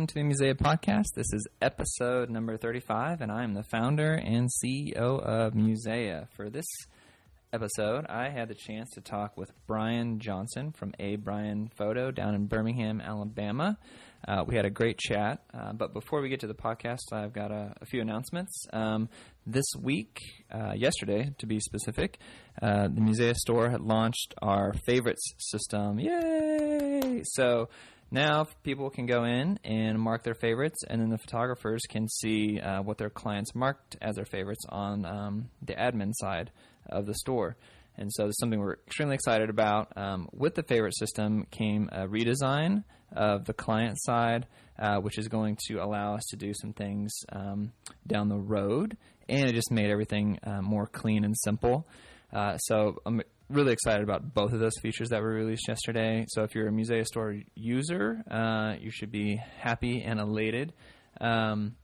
welcome to the Musea Podcast. This is episode number 35, and I'm the founder and CEO of Musea. For this episode, I had the chance to talk with Brian Johnson from A. Brian Photo down in Birmingham, Alabama. Uh, we had a great chat, uh, but before we get to the podcast, I've got a, a few announcements. Um, this week, uh, yesterday to be specific, uh, the Musea store had launched our favorites system. Yay! So now people can go in and mark their favorites, and then the photographers can see uh, what their clients marked as their favorites on um, the admin side of the store. And so, this is something we're extremely excited about. Um, with the favorite system came a redesign of the client side, uh, which is going to allow us to do some things um, down the road, and it just made everything uh, more clean and simple. Uh, so I'm really excited about both of those features that were released yesterday. So if you're a Musea Store user, uh, you should be happy and elated. Um,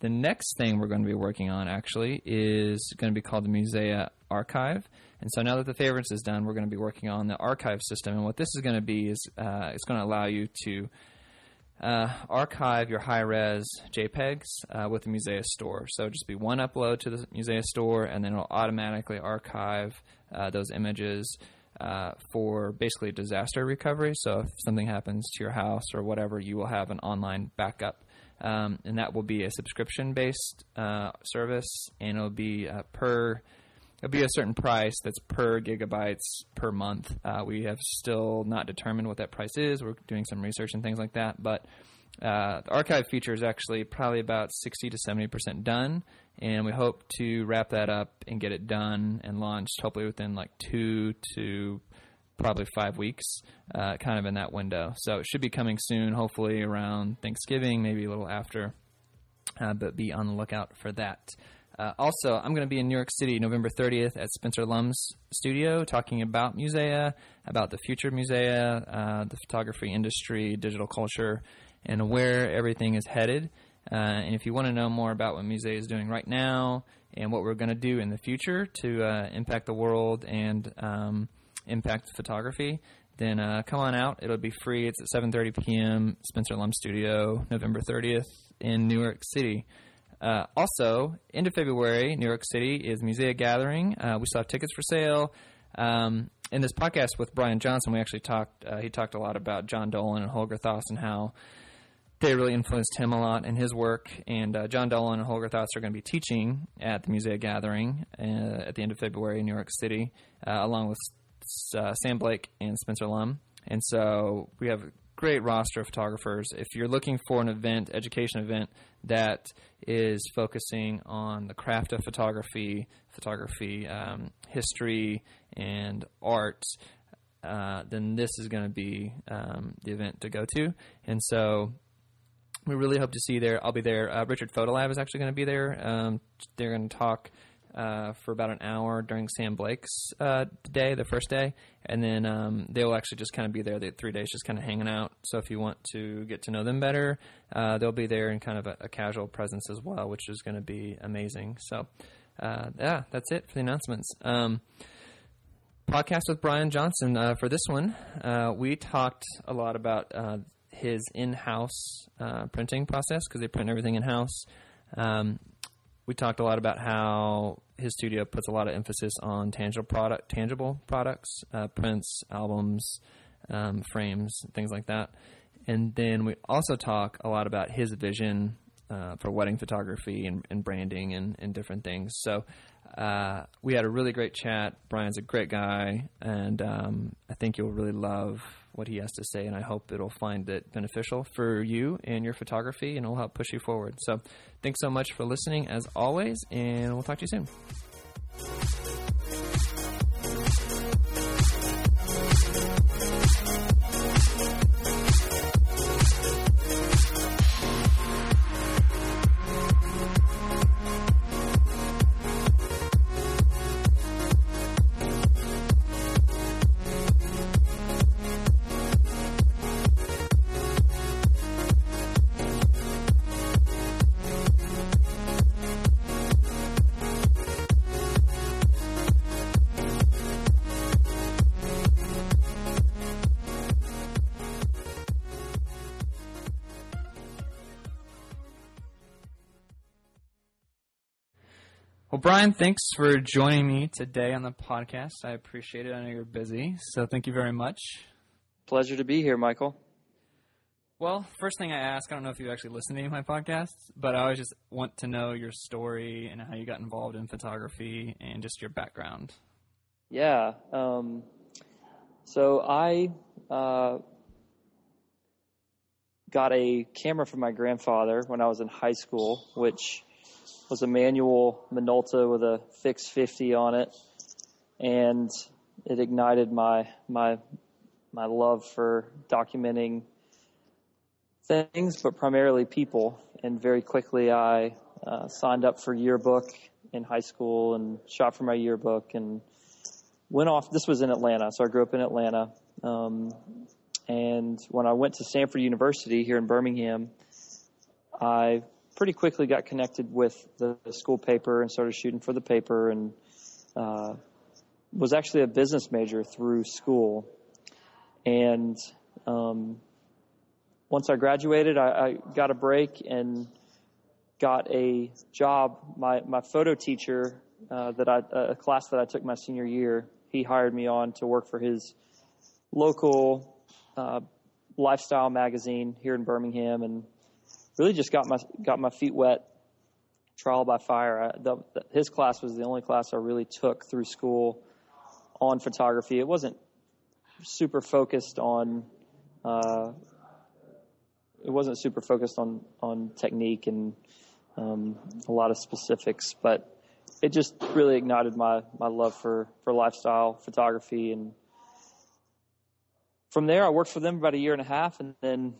the next thing we're going to be working on actually is going to be called the Musea Archive. And so now that the favorites is done, we're going to be working on the archive system. And what this is going to be is uh, it's going to allow you to uh, archive your high res JPEGs uh, with the Musea Store. So just be one upload to the Musea Store, and then it'll automatically archive uh, those images uh, for basically disaster recovery. So if something happens to your house or whatever, you will have an online backup. Um, and that will be a subscription based uh, service, and it'll be uh, per it'll be a certain price that's per gigabytes per month. Uh, we have still not determined what that price is. We're doing some research and things like that, but uh, the archive feature is actually probably about 60 to 70 percent done, and we hope to wrap that up and get it done and launched hopefully within like two to probably five weeks, uh, kind of in that window. So it should be coming soon, hopefully around Thanksgiving, maybe a little after, uh, but be on the lookout for that. Uh, also, I'm going to be in New York City November 30th at Spencer Lum's studio talking about Musea, about the future of Musea, uh, the photography industry, digital culture, and where everything is headed. Uh, and if you want to know more about what Musea is doing right now and what we're going to do in the future to uh, impact the world and um, impact photography, then uh, come on out. It'll be free. It's at 7:30 p.m. Spencer Lum Studio, November 30th in New York City. Uh, also, end of February, New York City is Musea Gathering. Uh, we still have tickets for sale. Um, in this podcast with Brian Johnson, we actually talked. Uh, he talked a lot about John Dolan and Holger Thoss and how they really influenced him a lot in his work. And uh, John Dolan and Holger Thoss are going to be teaching at the Musea Gathering uh, at the end of February in New York City, uh, along with Sam Blake and Spencer Lum. And so we have great roster of photographers. If you're looking for an event, education event that is focusing on the craft of photography, photography um, history, and art, uh, then this is going to be um, the event to go to. And so we really hope to see you there. I'll be there. Uh, Richard Photolab is actually going to be there. Um, they're going to talk uh, for about an hour during Sam Blake's uh, day, the first day, and then um, they'll actually just kind of be there the three days, just kind of hanging out. So if you want to get to know them better, uh, they'll be there in kind of a, a casual presence as well, which is going to be amazing. So uh, yeah, that's it for the announcements. Um, podcast with Brian Johnson. Uh, for this one, uh, we talked a lot about his in-house printing process because they print everything in-house. Um, we talked a lot about how his studio puts a lot of emphasis on tangible product, tangible products, uh, prints, albums, um, frames, things like that. And then we also talk a lot about his vision uh, for wedding photography and, and branding and, and, different things. So uh, we had a really great chat. Brian's a great guy, and um, I think you'll really love what he has to say, and I hope it'll find it beneficial for you and your photography, and it'll help push you forward. So, thanks so much for listening, as always, and we'll talk to you soon. Brian, thanks for joining me today on the podcast. I appreciate it. I know you're busy, so thank you very much. Pleasure to be here, Michael. Well, first thing I ask, I don't know if you actually listen to any of my podcasts, but I always just want to know your story and how you got involved in photography and just your background. Yeah. Um, so I uh, got a camera from my grandfather when I was in high school, which was a manual Minolta with a fixed 50 on it, and it ignited my my my love for documenting things, but primarily people. And very quickly, I uh, signed up for yearbook in high school and shot for my yearbook and went off. This was in Atlanta, so I grew up in Atlanta. Um, and when I went to Samford University here in Birmingham, I pretty quickly got connected with the, the school paper and started shooting for the paper and uh, was actually a business major through school. And um, once I graduated, I, I, got a break and got a job. My my photo teacher uh, that I a class that I took my senior year, he hired me on to work for his local uh, lifestyle magazine here in Birmingham, and really just got my got my feet wet, trial by fire. I, the, the, his class was the only class I really took through school on photography. It wasn't super focused on. Uh, it wasn't super focused on on technique and um, a lot of specifics, but it just really ignited my my love for for lifestyle photography and from there I worked for them about a year and a half and then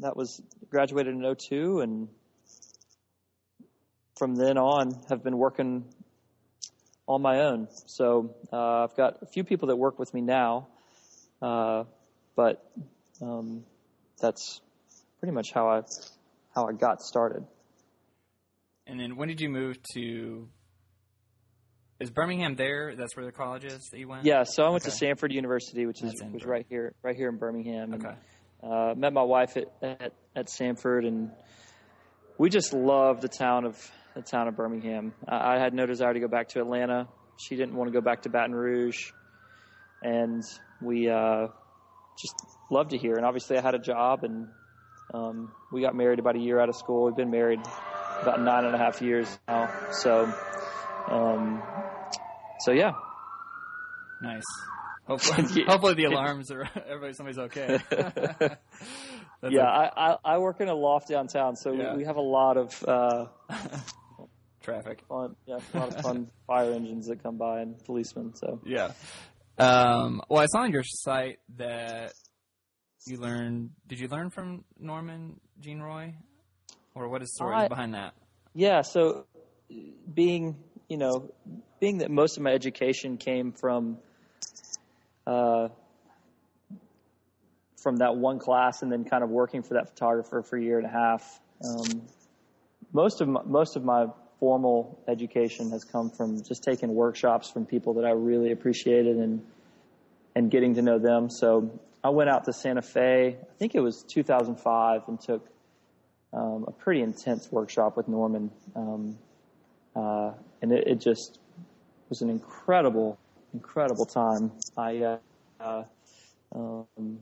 that was graduated in 02 and from then on have been working on my own. So uh, I've got a few people that work with me now, uh, but um, that's pretty much how I how I got started. And then when did you move to? Is Birmingham there? That's where the college is that you went. Yeah, so I went okay. to Samford University, which is which right here, right here in Birmingham. Okay. Uh, met my wife at, at, at Samford, and we just love the town of the town of Birmingham. I, I had no desire to go back to Atlanta. She didn't want to go back to Baton Rouge, and we uh, just loved it here. And obviously, I had a job, and um, we got married about a year out of school. We've been married about nine and a half years now. So, um, so yeah. Nice. Hopefully, hopefully the alarms are everybody somebody's okay. yeah, I, I, I work in a loft downtown, so yeah. we, we have a lot of uh, traffic. Fun, yeah, a lot of fun fire engines that come by and policemen. So yeah. Um, well, I saw on your site that you learned. Did you learn from Norman Jean Roy, or what is the story behind that? Yeah, so being you know being that most of my education came from uh, from that one class and then kind of working for that photographer for a year and a half. Um, most of my, most of my formal education has come from just taking workshops from people that I really appreciated and and getting to know them. So I went out to Santa Fe. I think it was 2005 and took um, a pretty intense workshop with Norman, um, uh, and it, it, just was an incredible incredible time. I uh, uh, um,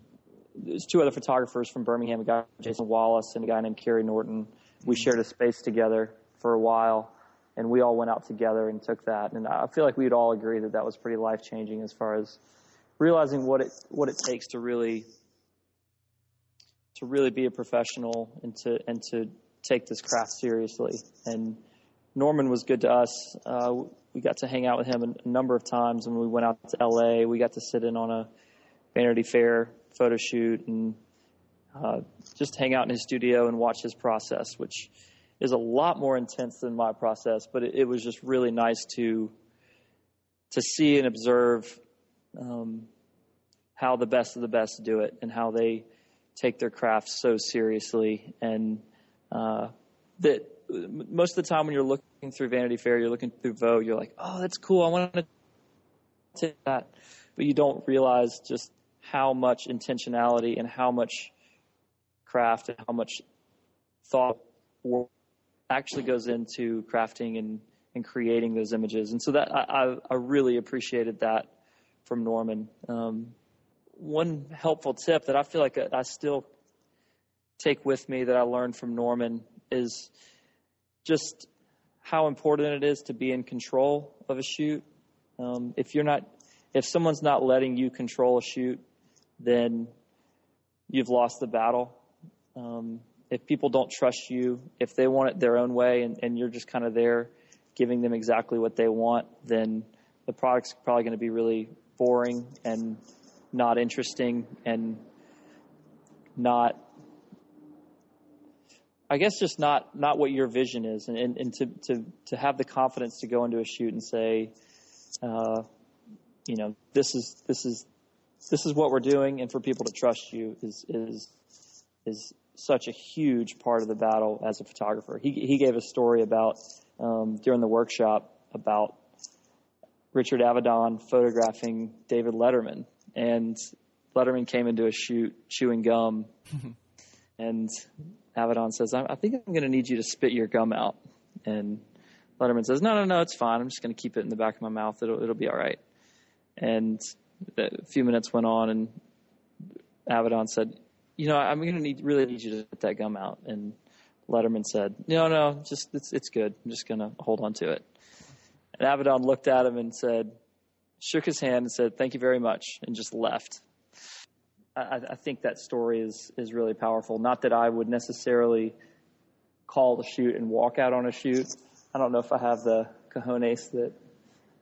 there's two other photographers from Birmingham, a guy Jason Wallace and a guy named Kerry Norton. We shared a space together for a while, and we all went out together and took that. And I feel like we'd all agree that that was pretty life changing as far as realizing what it what it takes to really to really be a professional and to and to take this craft seriously. And Norman was good to us. Uh, we got to hang out with him a, number of times when we went out to LA. We got to sit in on a Vanity Fair photo shoot and uh, just hang out in his studio and watch his process, which is a lot more intense than my process. But it, it was just really nice to to see and observe um, how the best of the best do it and how they take their craft so seriously and uh, that most of the time when you're looking through Vanity Fair, you're looking through Vogue, you're like, oh, that's cool. I want to take that. But you don't realize just how much intentionality and how much craft and how much thought actually goes into crafting and, and creating those images. And so that I, I really appreciated that from Norman. Um, one helpful tip that I feel like I still take with me that I learned from Norman is just how important it is to be in control of a shoot. Um, if you're not, if someone's not letting you control a shoot, then you've lost the battle. Um, if people don't trust you, if they want it their own way and, and you're just kind of there giving them exactly what they want, then the product's probably going to be really boring and not interesting and not I guess just not not what your vision is, and, and, and to, to to have the confidence to go into a shoot and say, uh, you know, this is this is this is what we're doing, and for people to trust you is is is such a huge part of the battle as a photographer. He he gave a story about um, during the workshop about Richard Avedon photographing David Letterman, and Letterman came into a shoot chewing gum, and Avedon says, "I, I think I'm going to need you to spit your gum out," and Letterman says, "No, no, no, it's fine. I'm just going to keep it in the back of my mouth. It'll it'll be all right." And a few minutes went on, and Avedon said, "You know, I'm going to need really need you to spit that gum out." And Letterman said, "No, no, just it's it's good. I'm just going to hold on to it." And Avedon looked at him and said, shook his hand and said, "Thank you very much," and just left. I, I, think that story is is really powerful. Not that I would necessarily call the shoot and walk out on a shoot. I don't know if I have the cojones that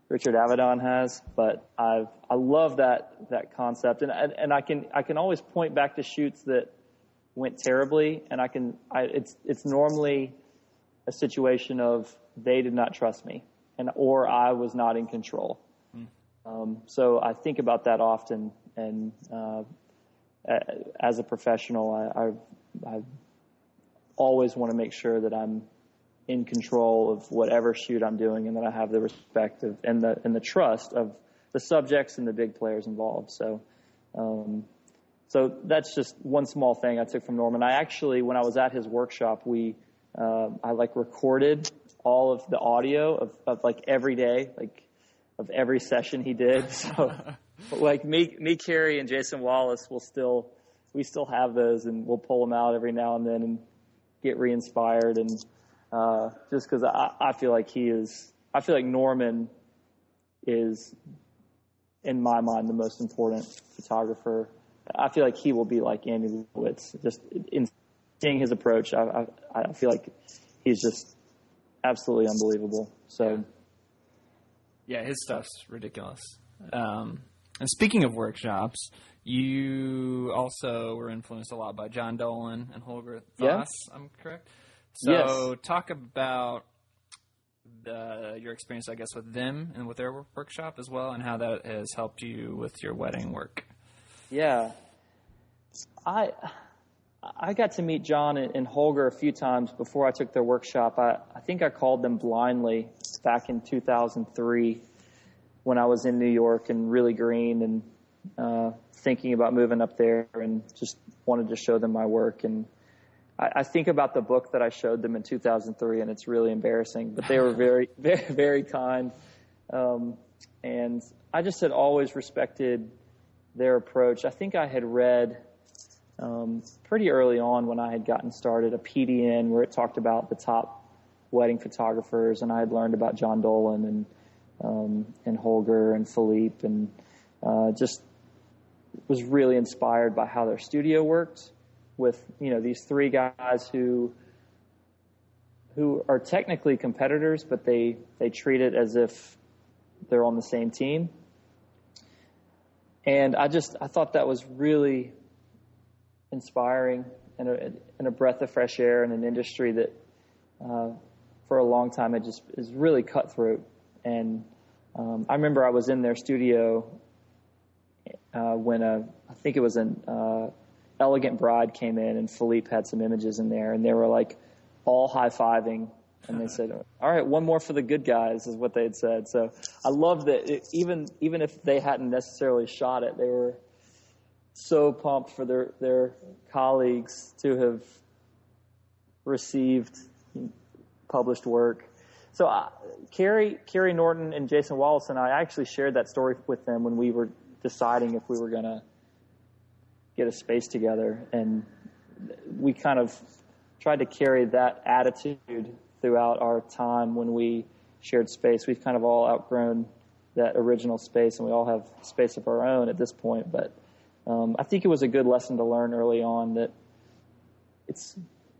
Richard Avedon has, but I've I love that that concept, and and I can I can always point back to shoots that went terribly, and I can I, it's it's normally a situation of they did not trust me, and or I was not in control. Mm. Um, so I think about that often, and uh, as a professional, I, I, I always want to make sure that I'm in control of whatever shoot I'm doing, and that I have the respect of and the and the trust of the subjects and the big players involved. So, um, so that's just one small thing I took from Norman. I actually, when I was at his workshop, we uh, I like recorded all of the audio of, of like every day, like of every session he did. So like me, me, Carey, and Jason Wallace will still, we still have those, and we'll pull them out every now and then and get re-inspired. And uh, just because I, I feel like he is, I feel like Norman is, in my mind, the most important photographer. I feel like he will be like Annie Leibovitz. Just in seeing his approach, I, I, I feel like he's just absolutely unbelievable. So. Yeah, his stuff's ridiculous. Um, and speaking of workshops, you also were influenced a lot by John Dolan and Holger Thoss. Yeah. I'm correct. So yes. talk about the, your experience, I guess, with them and with their workshop as well, and how that has helped you with your wedding work. Yeah, I I got to meet John and, Holger a few times before I took their workshop. I, I think I called them blindly back in 2003 when I was in New York and really green and uh, thinking about moving up there and just wanted to show them my work. And I, I think about the book that I showed them in 2003, and it's really embarrassing. But they were very, very, very kind. Um, and I just had always respected their approach. I think I had read um, pretty early on when I had gotten started a PDN where it talked about the top wedding photographers, and I had learned about John Dolan and um, and Holger and Philippe, and uh, just was really inspired by how their studio worked with you know these three guys who who are technically competitors, but they they treat it as if they're on the same team. And I just I thought that was really inspiring and a, and a breath of fresh air in an industry that uh, for a long time it just is really cutthroat and um, I remember I was in their studio uh, when a, I think it was an uh, Elegant Bride came in, and Philippe had some images in there, and they were like all high fiving. And they said, "All right, one more for the good guys," is what they had said. So I love that it, even even if they hadn't necessarily shot it, they were so pumped for their their colleagues to have received published work so uh, Carrie, Carrie Norton and Jason Wallace and I actually shared that story with them when we were deciding if we were going to get a space together. And we kind of tried to carry that attitude throughout our time when we shared space. We've kind of all outgrown that original space and we all have space of our own at this point. But um, I think it was a good lesson to learn early on that it's,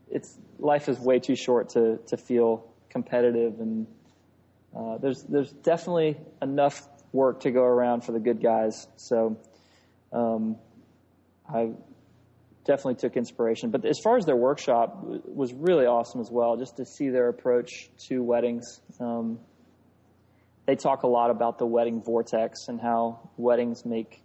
it's, life is way too short to, to feel competitive and uh, there's there's definitely enough work to go around for the good guys. So um, I definitely took inspiration. But as far as their workshop was really awesome as well, just to see their approach to weddings. Um, they talk a lot about the wedding vortex and how weddings make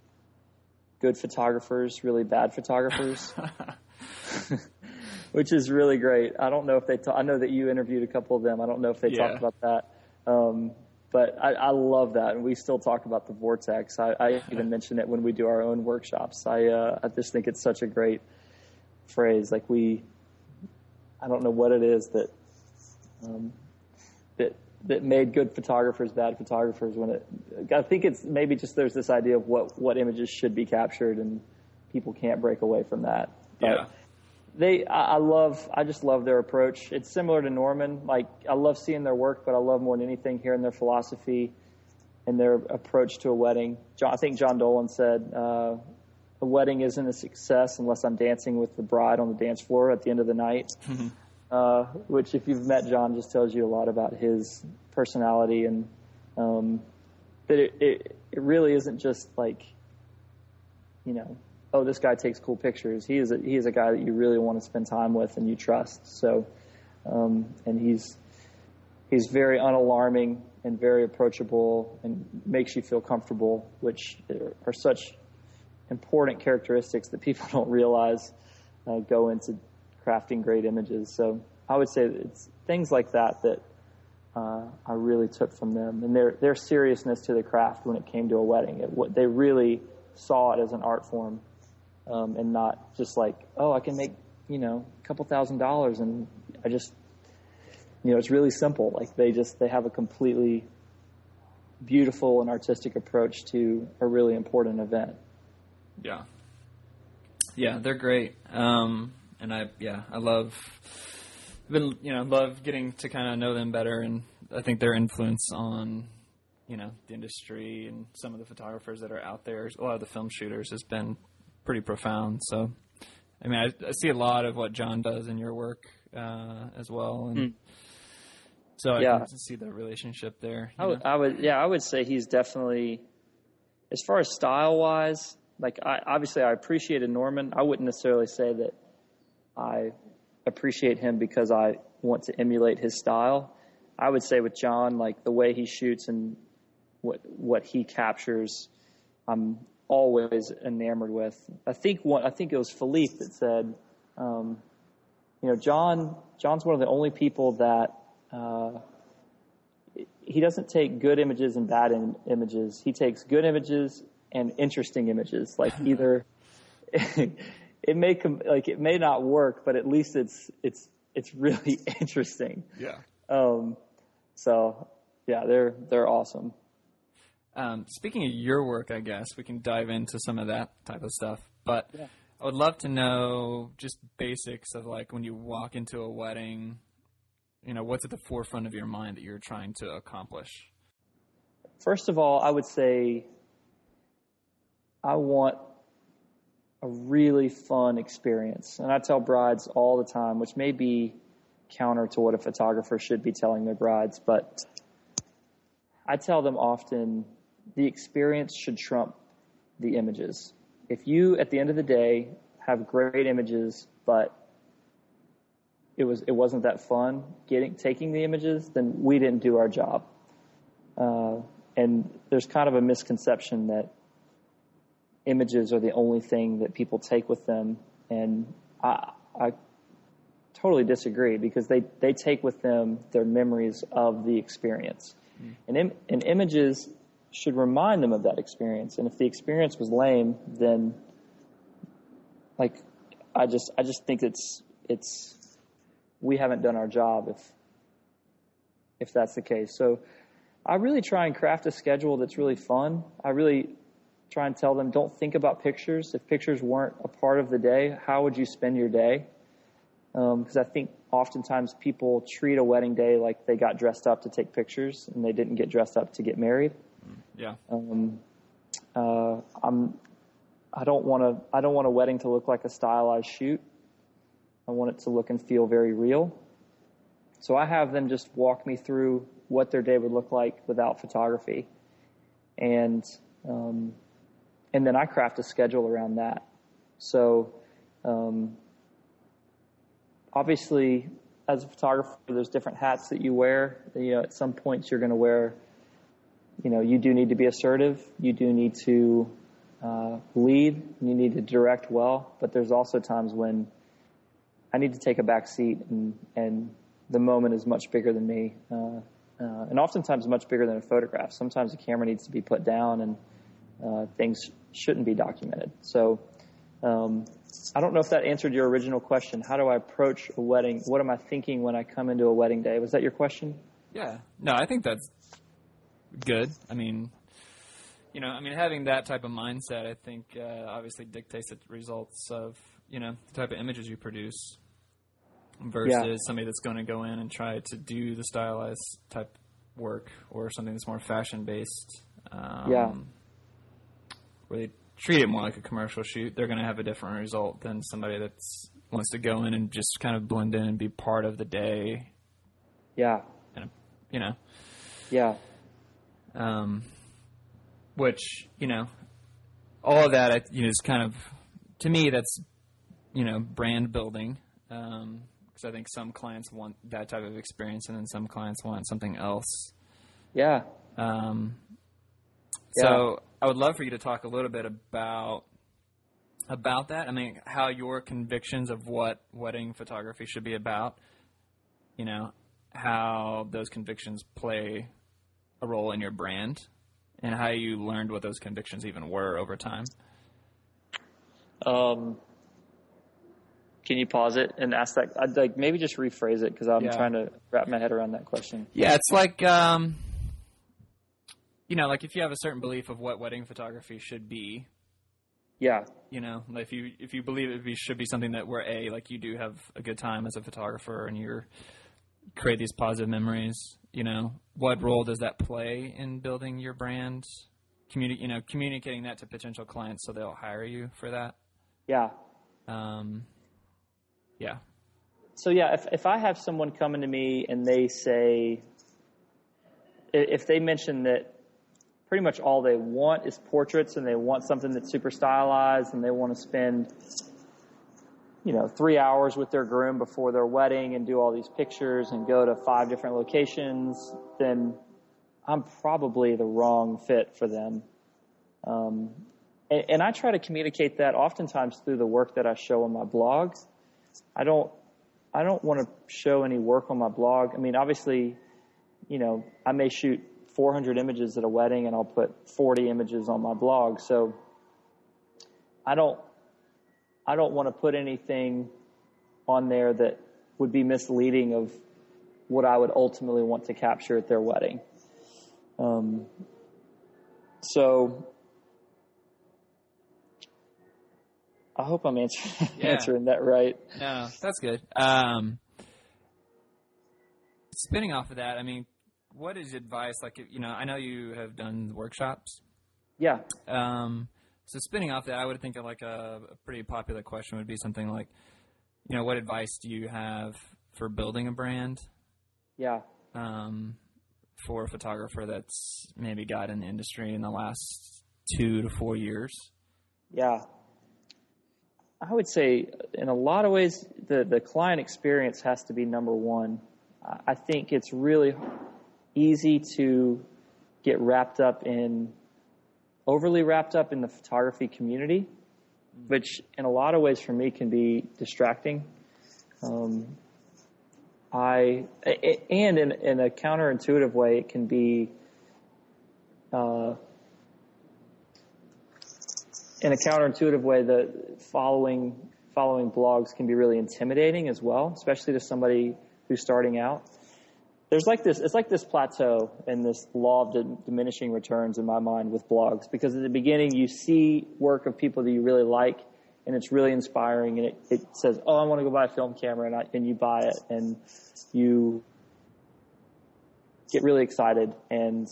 good photographers really bad photographers. which is really great. I don't know if they. I know that you interviewed a couple of them. I don't know if they yeah. talked about that. Um, but I, I, love that, and we still talk about the vortex. I, I even mention it when we do our own workshops. I uh, I just think it's such a great phrase. Like we, I don't know what it is that um, that that made good photographers bad photographers. When it, I think it's maybe just there's this idea of what what images should be captured, and people can't break away from that. But yeah they I, love I just love their approach. It's similar to Norman. Like I love seeing their work, but I love more than anything hearing their philosophy and their approach to a wedding. John, I think John Dolan said uh, a wedding isn't a success unless I'm dancing with the bride on the dance floor at the end of the night. Mm-hmm. Uh, which, if you've met John, just tells you a lot about his personality and um, that it, it it really isn't just like you know oh, this guy takes cool pictures. He is a, he is a guy that you really want to spend time with and you trust. So, um, and he's he's very unalarming and very approachable and makes you feel comfortable, which are such important characteristics that people don't realize uh, go into crafting great images. So I would say it's things like that that uh, I really took from them and their their seriousness to the craft when it came to a wedding. It, they really saw it as an art form um, and not just like, oh, I can make, you know, a couple thousand dollars and I just, you know, it's really simple. Like they just, they have a completely beautiful and artistic approach to a really important event. Yeah. Yeah, they're great. Um, and I, yeah, I love, been, you know, love getting to kind of know them better. And I think their influence on, you know, the industry and some of the photographers that are out there, a lot of the film shooters has been pretty profound. So, I mean, I, I, see a lot of what John does in your work uh, as well, and mm. so I yeah. can see the relationship there. I would, I would, yeah, I would say he's definitely, as far as style wise, like I obviously I appreciated Norman. I wouldn't necessarily say that I appreciate him because I want to emulate his style. I would say with John, like the way he shoots and what what he captures, I'm always enamored with. I think one, I think it was Philippe that said, um, you know, John, John's one of the only people that, uh, he doesn't take good images and bad images. He takes good images and interesting images. Like either it may com- like it may not work, but at least it's it's it's really interesting. Yeah. Um. So yeah, they're they're awesome. Um, speaking of your work, I guess we can dive into some of that type of stuff. But yeah. I would love to know just basics of like when you walk into a wedding, you know, what's at the forefront of your mind that you're trying to accomplish? First of all, I would say I want a really fun experience. And I tell brides all the time, which may be counter to what a photographer should be telling their brides, but I tell them often the experience should trump the images. If you, at the end of the day, have great images, but it was it wasn't that fun getting taking the images, then we didn't do our job. Uh, and there's kind of a misconception that images are the only thing that people take with them, and I, I totally disagree because they they take with them their memories of the experience, mm. and Im- and images should remind them of that experience. And if the experience was lame, then like I just I just think it's it's we haven't done our job if if that's the case. So I really try and craft a schedule that's really fun. I really try and tell them don't think about pictures. If pictures weren't a part of the day, how would you spend your day? Because um, I think oftentimes people treat a wedding day like they got dressed up to take pictures and they didn't get dressed up to get married. Yeah. Um, uh, I'm. I don't want to. I don't want a wedding to look like a stylized shoot. I want it to look and feel very real. So I have them just walk me through what their day would look like without photography, and um, and then I craft a schedule around that. So um, obviously, as a photographer, there's different hats that you wear. You know, at some points you're going to wear. You know, you do need to be assertive. You do need to uh, lead. You need to direct well. But there's also times when I need to take a back seat and and the moment is much bigger than me, uh, uh, and oftentimes much bigger than a photograph. Sometimes the camera needs to be put down and uh, things shouldn't be documented. So. Um, I don't know if that answered your original question. How do I approach a wedding? What am I thinking when I come into a wedding day? Was that your question? Yeah. No, I think that's good. I mean, you know, I mean, having that type of mindset, I think, uh, obviously dictates the results of, you know, the type of images you produce versus yeah. somebody that's going to go in and try to do the stylized type work or something that's more fashion based. Um, yeah. Where they treat it more like a commercial shoot, they're going to have a different result than somebody that's wants to go in and just kind of blend in and be part of the day. Yeah. And, you know. Yeah. Um, which you know, all of that you know is kind of to me that's you know brand building. Um, because I think some clients want that type of experience, and then some clients want something else. Yeah. Um, so I would love for you to talk a little bit about about that. I mean, how your convictions of what wedding photography should be about, you know, how those convictions play a role in your brand, and how you learned what those convictions even were over time. Um, can you pause it and ask that? I'd like maybe just rephrase it because I'm yeah. trying to wrap my head around that question. Yeah, it's like um, you know, like if you have a certain belief of what wedding photography should be. Yeah. You know, like if you if you believe it should be something that where a like you do have a good time as a photographer and you're create these positive memories. You know, what role does that play in building your brand? Communi- you know, communicating that to potential clients so they'll hire you for that. Yeah. Um, yeah. So yeah, if if I have someone coming to me and they say, if they mention that pretty much all they want is portraits and they want something that's super stylized and they want to spend you know three hours with their groom before their wedding and do all these pictures and go to five different locations then i'm probably the wrong fit for them um, and, and i try to communicate that oftentimes through the work that i show on my blog I don't I don't want to show any work on my blog. I mean, obviously, you know, I may shoot 400 images at a wedding and I'll put 40 images on my blog. So I don't I don't want to put anything on there that would be misleading of what I would ultimately want to capture at their wedding. Um, so I hope I'm answering yeah. answering that right. No, that's good. Um, spinning off of that, I mean, what is advice? Like, you know, I know you have done workshops. Yeah. Um, so spinning off that, I would think of like a, a pretty popular question would be something like, you know, what advice do you have for building a brand? Yeah. Um, for a photographer that's maybe got in the industry in the last two to four years. Yeah. I would say, in a lot of ways, the, the client experience has to be number one. I think it's really easy to get wrapped up in, overly wrapped up in the photography community, which in a lot of ways for me can be distracting. Um, I, and in, in a counterintuitive way, it can be uh, in a counterintuitive way, the following following blogs can be really intimidating as well, especially to somebody who's starting out. There's like this, it's like this plateau and this law of di- diminishing returns in my mind with blogs because at the beginning you see work of people that you really like and it's really inspiring and it, it says, oh, I want to go buy a film camera and, I, and you buy it and you get really excited and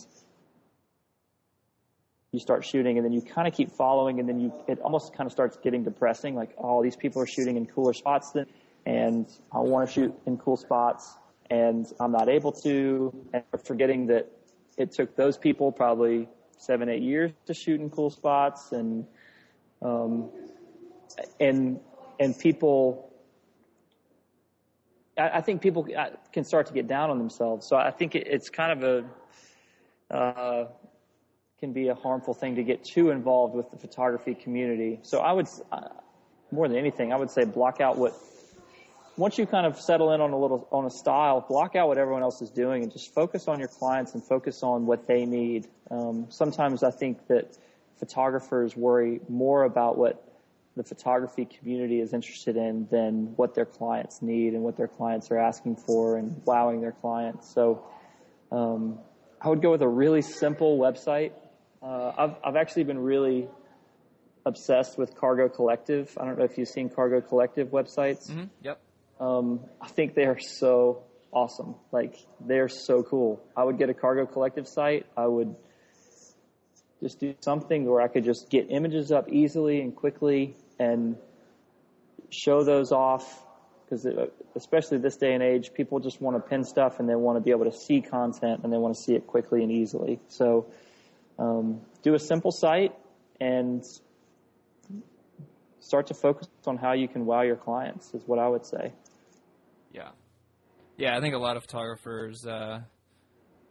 you start shooting and then you kind of keep following and then you, it almost kind of starts getting depressing. Like, oh, these people are shooting in cooler spots than, and I want to shoot in cool spots and I'm not able to, and forgetting that it took those people probably seven, eight years to shoot in cool spots, and um, and and people. I, think people can start to get down on themselves. So I think it, it's kind of a uh, can be a harmful thing to get too involved with the photography community. So I would, uh, more than anything, I would say block out what once you kind of settle in on a little on a style, block out what everyone else is doing and just focus on your clients and focus on what they need. Um, sometimes I think that photographers worry more about what the photography community is interested in than what their clients need and what their clients are asking for and wowing their clients. So um, I would go with a really simple website. Uh, I've I've actually been really obsessed with Cargo Collective. I don't know if you've seen Cargo Collective websites. Mm-hmm. Yep. Um, I think they are so awesome. Like they're so cool. I would get a cargo collective site. I would just do something where I could just get images up easily and quickly and show those off because especially this day and age, people just want to pin stuff and they want to be able to see content and they want to see it quickly and easily. So um, do a simple site and start to focus on how you can wow your clients is what I would say. Yeah. Yeah, I think a lot of photographers uh,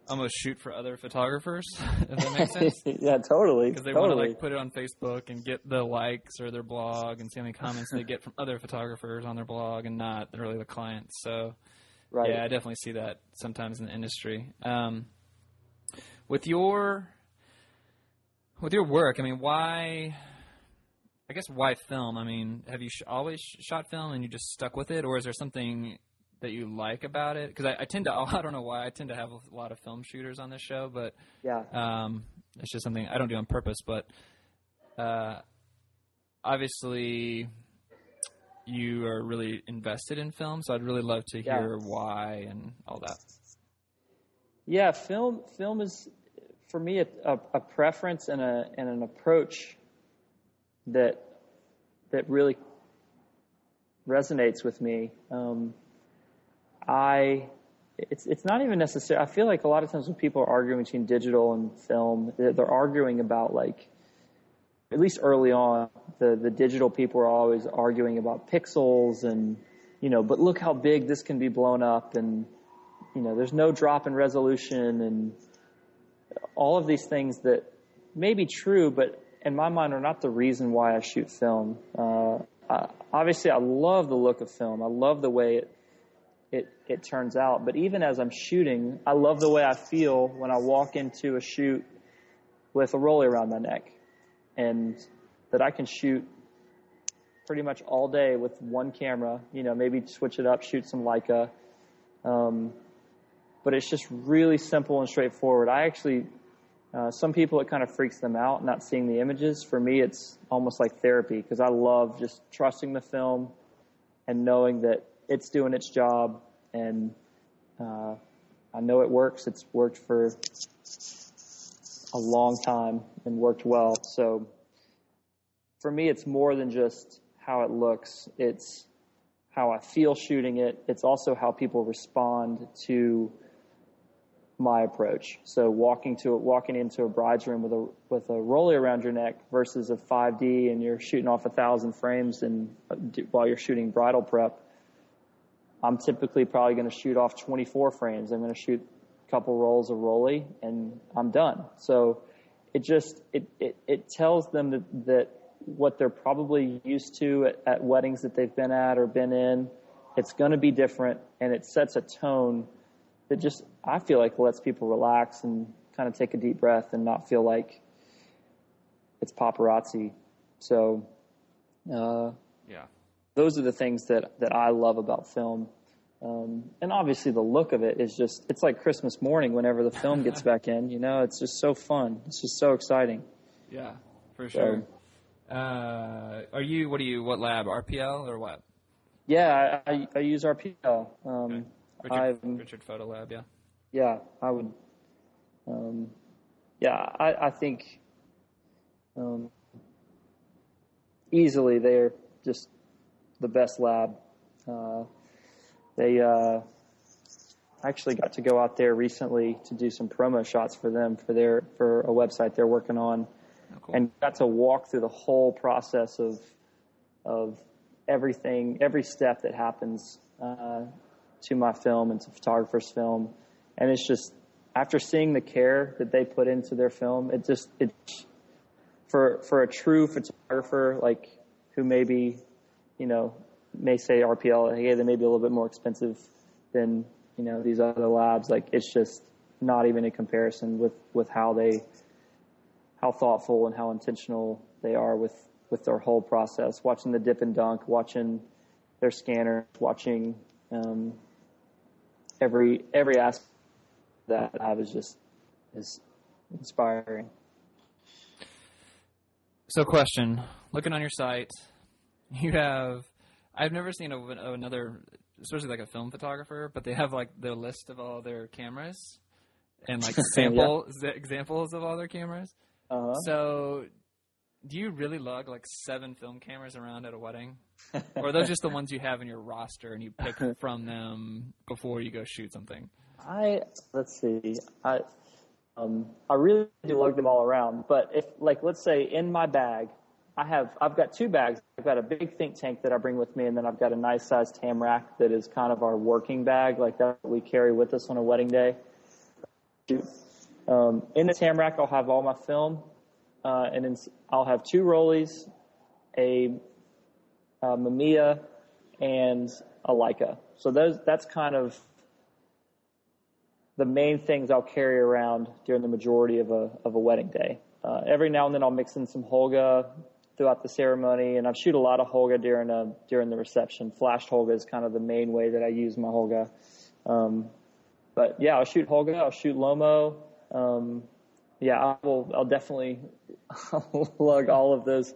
almost shoot for other photographers, if that makes sense. yeah, totally. Because they totally. want to like put it on Facebook and get the likes or their blog and see how many comments they get from other photographers on their blog and not really the clients. So, right. yeah, I definitely see that sometimes in the industry. Um, with your with your work, I mean, why? I guess why film? I mean, have you sh- always shot film and you just stuck with it, or is there something that you like about it? Because I, I, tend to, I don't know why, I tend to have a lot of film shooters on this show, but yeah, um, it's just something I don't do on purpose. But uh, obviously, you are really invested in film, so I'd really love to hear yeah. why and all that. Yeah, film film is for me a, a, a preference and a and an approach that that really resonates with me. Um, I it's it's not even necessary. I feel like a lot of times when people are arguing between digital and film, they're, arguing about like at least early on, the the digital people are always arguing about pixels and you know, but look how big this can be blown up and you know, there's no drop in resolution and all of these things that may be true, but in my mind are not the reason why I shoot film. Uh, I, obviously, I love the look of film. I love the way it it, turns out. But even as I'm shooting, I love the way I feel when I walk into a shoot with a Rollei around my neck and that I can shoot pretty much all day with one camera, you know, maybe switch it up, shoot some Leica. Um, but it's just really simple and straightforward. I actually, uh, some people it kind of freaks them out not seeing the images. For me, it's almost like therapy because I love just trusting the film and knowing that it's doing its job, and uh, I know it works. It's worked for a long time and worked well. So for me, it's more than just how it looks. It's how I feel shooting it. It's also how people respond to my approach. So walking to walking into a bride's room with a with a Rollei around your neck versus a 5D and you're shooting off a thousand frames and uh, while you're shooting bridal prep, I'm typically probably going to shoot off 24 frames. I'm going to shoot a couple rolls of Rollei and I'm done. So it just, it, it, it tells them that, that what they're probably used to at, at weddings that they've been at or been in, it's going to be different and it sets a tone that just, I feel like lets people relax and kind of take a deep breath and not feel like it's paparazzi. So, uh, yeah, those are the things that, that I love about film. Um, and obviously the look of it is just, it's like Christmas morning whenever the film gets back in, you know, it's just so fun. It's just so exciting. Yeah, for sure. uh, are you, what do you, what lab, RPL or what? Yeah, I, I, I use RPL. Um, okay. Richard, Richard Photo Lab, yeah. yeah, I would. Um, yeah, I, I think um, easily they're just the best lab. Uh, they uh, actually got to go out there recently to do some promo shots for them for their for a website they're working on, Oh, cool. and got to walk through the whole process of of everything, every step that happens uh, to my film and to photographer's film, and it's just after seeing the care that they put into their film, it just it for for a true photographer like who maybe you know may say RPL, hey, they may be a little bit more expensive than you know these other labs. Like it's just not even a comparison with with how they how thoughtful and how intentional they are with with their whole process. Watching the dip and dunk, watching their scanner, watching um, every every aspect that lab is just is inspiring. So, question: Looking on your site, you have. I've never seen a, another, especially like a film photographer, but they have like their list of all their cameras and like sample examples of all their cameras. Uh-huh. So, do you really lug like seven film cameras around at a wedding, or are those just the ones you have in your roster and you pick from them before you go shoot something? I let's see. I um, I really do lug them all around, but if like let's say in my bag, I have I've got two bags. I've got a big think tank that I bring with me, and then I've got a nice sized Tamrac that is kind of our working bag, like that we carry with us on a wedding day. Um, in the Tamrac, I'll have all my film, uh, and then I'll have two Rolleis, a, a Mamiya, and a Leica. So those that's kind of the main things I'll carry around during the majority of a of a wedding day. Uh, every now and then I'll mix in some Holga throughout the ceremony, and I shoot a lot of Holga during a during the reception. Flashed Holga is kind of the main way that I use my Holga. Um, but yeah, I'll shoot Holga, I'll shoot Lomo. Um, yeah, I will. I'll definitely lug all of those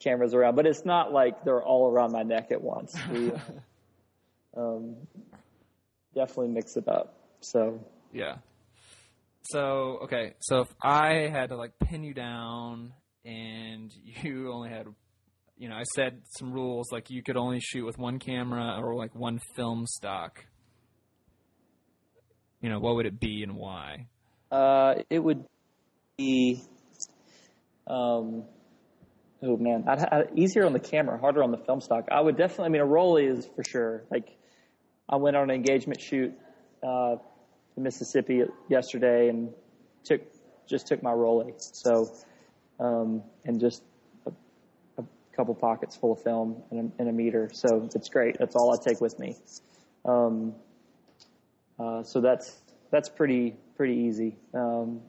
cameras around, but it's not like they're all around my neck at once. We um, definitely mix it up. So Yeah. So okay, so if I had to like pin you down and you only had, you know, I said some rules like you could only shoot with one camera or like one film stock. You know, what would it be and why? uh, it would be, um, oh man, I'd, I'd, easier on the camera, harder on the film stock. I would definitely. I mean, a Rollei is for sure. Like, I went on an engagement shoot uh, in Mississippi yesterday and took just took my Rollei. So, um, and just a, a couple pockets full of film and a, and a meter. So it's great. That's all I take with me. Um, uh, so that's that's pretty pretty easy. Um,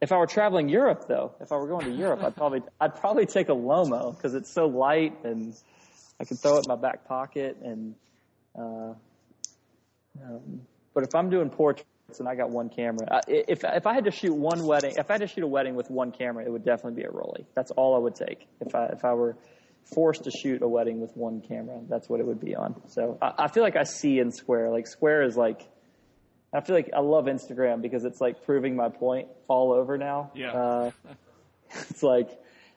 if I were traveling Europe, though, if I were going to Europe, I'd probably I'd probably take a Lomo because it's so light and I can throw it in my back pocket. And uh, um, but if I'm doing portraits and I got one camera, if if I had to shoot one wedding, if I had to shoot a wedding with one camera, it would definitely be a Rollei. That's all I would take. If I if I were forced to shoot a wedding with one camera, that's what it would be on. So I, I feel like I see in Square. Like Square is like I feel like I love Instagram because it's like proving my point all over now. Yeah. Uh, it's like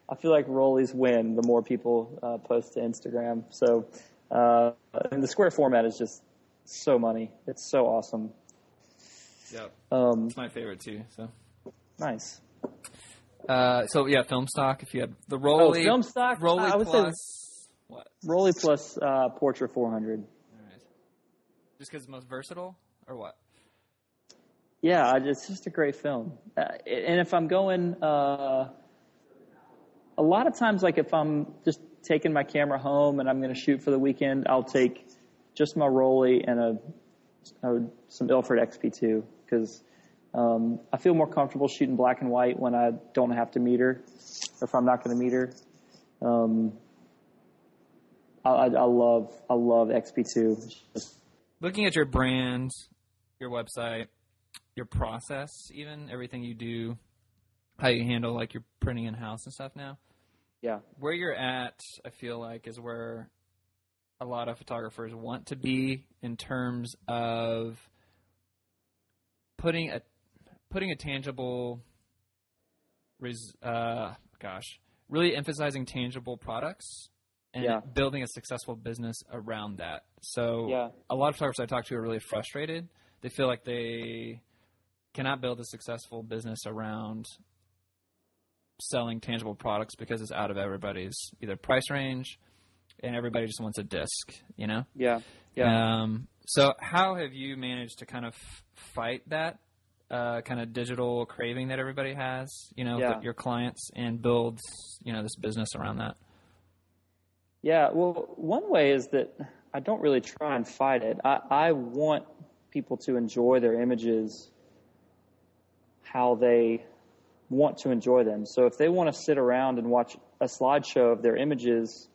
I feel like Rolleis win the more people uh, post to Instagram. So, uh, and the square format is just so money. It's so awesome. Yep. Um, It's my favorite too. So. nice. Uh, so yeah, film stock. If you had the Rollei, Oh, film stock. Rollei I would plus say what? Rollei plus uh, Portra 400. All right. Just because it's most versatile, or what? Yeah, I- it's just a great film. Uh, and if I'm going, uh, a lot of times, like if I'm just taking my camera home and I'm going to shoot for the weekend, I'll take just my Rollei and a, a some Ilford XP2 because um, I feel more comfortable shooting black and white when I don't have to meter, or if I'm not going to meter. Um, I, I, I love I love XP2. It's just- But looking at your brand, your website, your process, even everything you do, how you handle like your printing in house and stuff now. Yeah. Where you're at, I feel like, is where a lot of photographers want to be in terms of putting a putting a tangible res, uh, gosh, really emphasizing tangible products and Yeah. building a successful business around that. So Yeah. a lot of photographers I talk to are really frustrated. They feel like they cannot build a successful business around selling tangible products because it's out of everybody's either price range and everybody just wants a disc, you know? Yeah. Yeah. Um, so how have you managed to kind of fight that uh, kind of digital craving that everybody has, you know, Yeah. with your clients and build, you know, this business around that? Yeah, well, one way is that I don't really try and fight it. I, I want people to enjoy their images how they want to enjoy them. So if they want to sit around and watch a slideshow of their images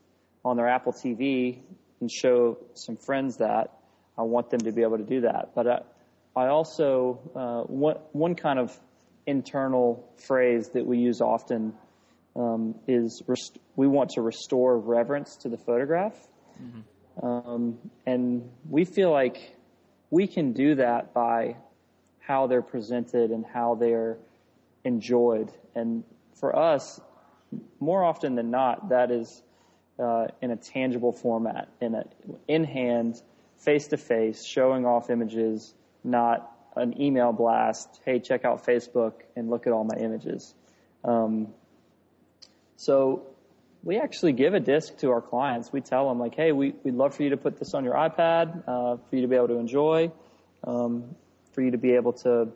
on their Apple TV and show some friends that, I want them to be able to do that. But I, I also, uh, one, one kind of internal phrase that we use often um, is rest- we want to restore reverence to the photograph. Um, and we feel like we can do that by how they're presented and how they're enjoyed. And for us, more often than not, that is uh, in a tangible format, in a in hand, face to face, showing off images, not an email blast. Hey, check out Facebook and look at all my images. Um, so we actually give a disc to our clients. We tell them like, hey, we, we'd love for you to put this on your iPad, uh, for you to be able to enjoy, um, for you to be able to,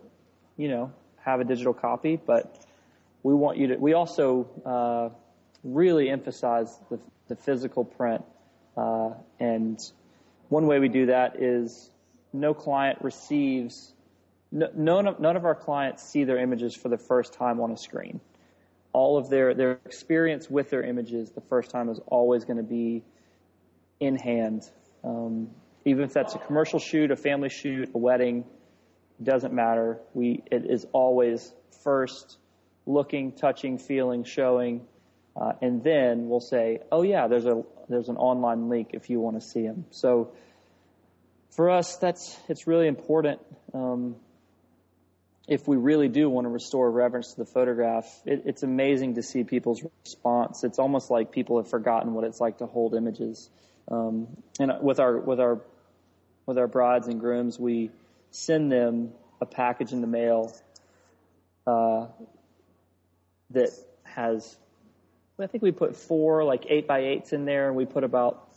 you know, have a digital copy. But we want you to. We also uh, really emphasize the, the physical print, uh, and one way we do that is no client receives. No, none of none of our clients see their images for the first time on a screen all of their their experience with their images the first time is always going to be in hand. Um, even if that's a commercial shoot, a family shoot, a wedding, doesn't matter. We it is always first looking, touching, feeling, showing, uh, and then we'll say, oh yeah, there's a there's an online link if you want to see them. So for us, that's it's really important. Um, if we really do want to restore reverence to the photograph, it, it's amazing to see people's response. It's almost like people have forgotten what it's like to hold images. Um, and with our with our with our brides and grooms, we send them a package in the mail uh, that has. I think we put four like eight by eights in there, and we put about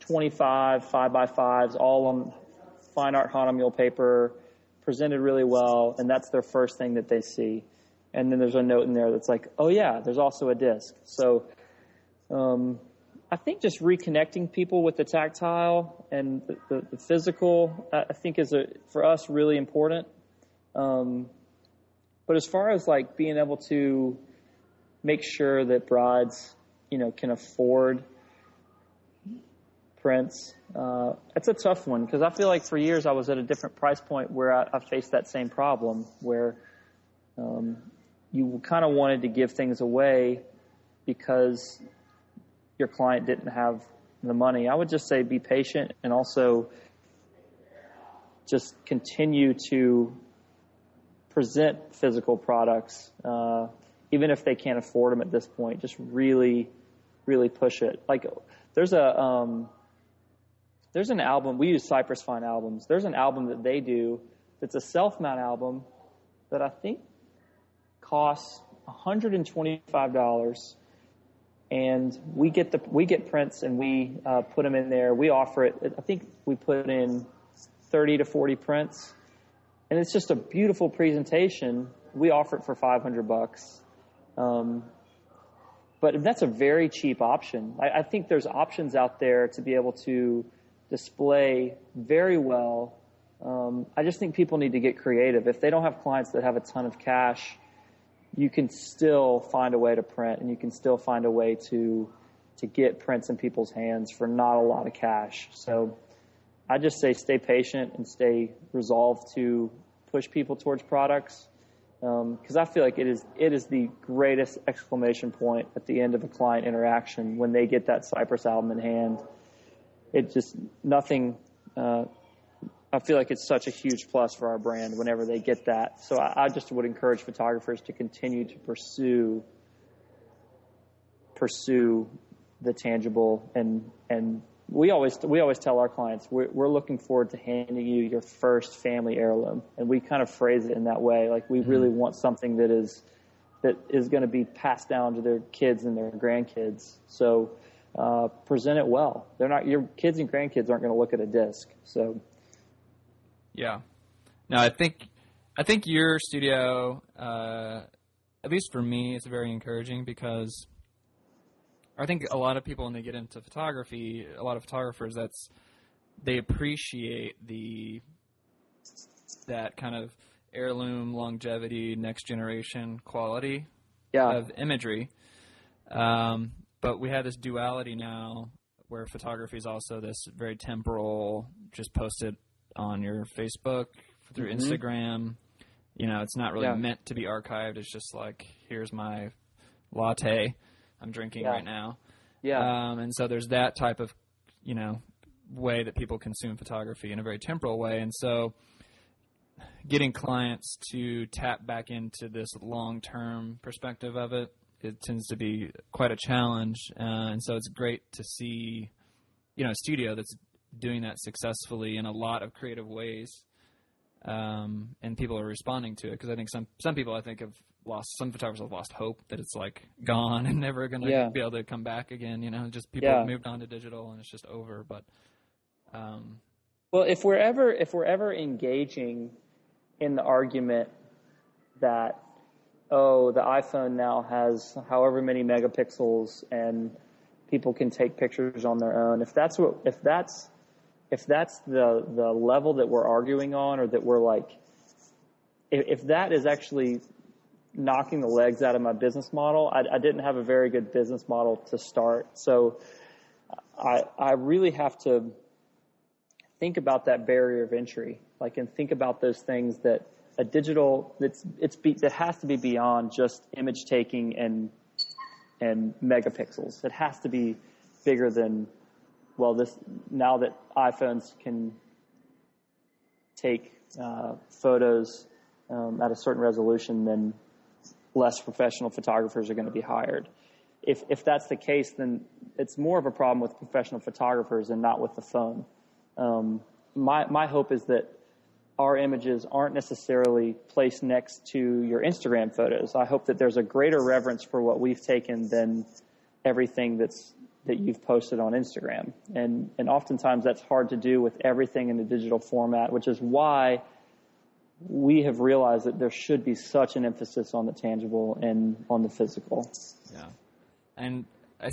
twenty-five five by fives, all on fine art Hahnemühle paper presented really well, and that's their first thing that they see. And then there's a note in there that's like, oh yeah, there's also a disc. So um, I think just reconnecting people with the tactile and the, the, the physical, I think is a, for us really important. Um, but as far as like being able to make sure that brides, you know, can afford prints. Uh, it's a tough one because I feel like for years I was at a different price point where I, I faced that same problem where um, you kind of wanted to give things away because your client didn't have the money. I would just say be patient and also just continue to present physical products, uh, even if they can't afford them at this point. Just really, really push it. Like there's a um, there's an album we use Cypress Fine albums. There's an album that they do that's a self mount album that I think costs $125 and we get the we get prints and we uh, put them in there. We offer it. I think we put in 30 to 40 prints, and it's just a beautiful presentation. We offer it for 500 bucks, um, but that's a very cheap option. I, I think there's options out there to be able to display very well. Um, I just think people need to get creative. If they don't have clients that have a ton of cash, you can still find a way to print and you can still find a way to to get prints in people's hands for not a lot of cash. So I just say stay patient and stay resolved to push people towards products because um, I feel like it is it is the greatest exclamation point at the end of a client interaction when they get that Cypress album in hand. It just nothing. Uh, I feel like it's such a huge plus for our brand whenever they get that. So I, I just would encourage photographers to continue to pursue pursue the tangible and and we always we always tell our clients we're, we're looking forward to handing you your first family heirloom, and we kind of phrase it in that way. Like we mm-hmm. really want something that is that is going to be passed down to their kids and their grandkids. So uh, present it well. They're not your kids and grandkids aren't going to look at a disc. So yeah, no, I think I think your studio, uh, at least for me, it's very encouraging because I think a lot of people when they get into photography, a lot of photographers, that's they appreciate the that kind of heirloom longevity, next generation quality yeah. of imagery. Um, but we have this duality now where photography is also this very temporal, just post it on your Facebook through mm-hmm. Instagram. You know, it's not really yeah. meant to be archived. It's just like, here's my latte I'm drinking yeah. right now. Yeah. Um, and so there's that type of, you know, way that people consume photography in a very temporal way. And so getting clients to tap back into this long term perspective of it, it tends to be quite a challenge. Uh, and so it's great to see, you know, a studio that's doing that successfully in a lot of creative ways. Um, and people are responding to it because I think some some people I think have lost some photographers have lost hope that it's like gone and never going to yeah. be able to come back again. You know, just people yeah. have moved on to digital and it's just over. But um, well, if we're ever if we're ever engaging in the argument that oh the iPhone now has however many megapixels and people can take pictures on their own. If that's what if that's if that's the the level that we're arguing on or that we're like if, if that is actually knocking the legs out of my business model. I, I didn't have a very good business model to start. So I, I really have to think about that barrier of entry, like, and think about those things that a digital that's it's be, that has to be beyond just image taking and and megapixels. It has to be bigger than well, this now that iPhones can take uh, photos um, at a certain resolution, then less professional photographers are going to be hired. If, if that's the case, then it's more of a problem with professional photographers and not with the phone. Um, my, my hope is that our images aren't necessarily placed next to your Instagram photos. I hope that there's a greater reverence for what we've taken than everything that's that you've posted on Instagram. And and oftentimes that's hard to do with everything in the digital format, which is why we have realized that there should be such an emphasis on the tangible and on the physical. Yeah, and I,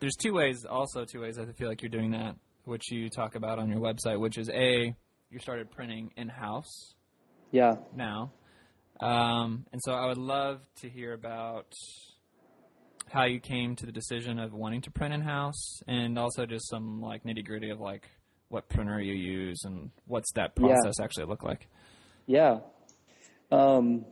there's two ways, also two ways I feel like you're doing that, which you talk about on your website, which is a you started printing in house. Yeah. Now, um, and so I would love to hear about how you came to the decision of wanting to print in house, and also just some like nitty gritty of like what printer you use and what's that process yeah. actually look like. Yeah. Um,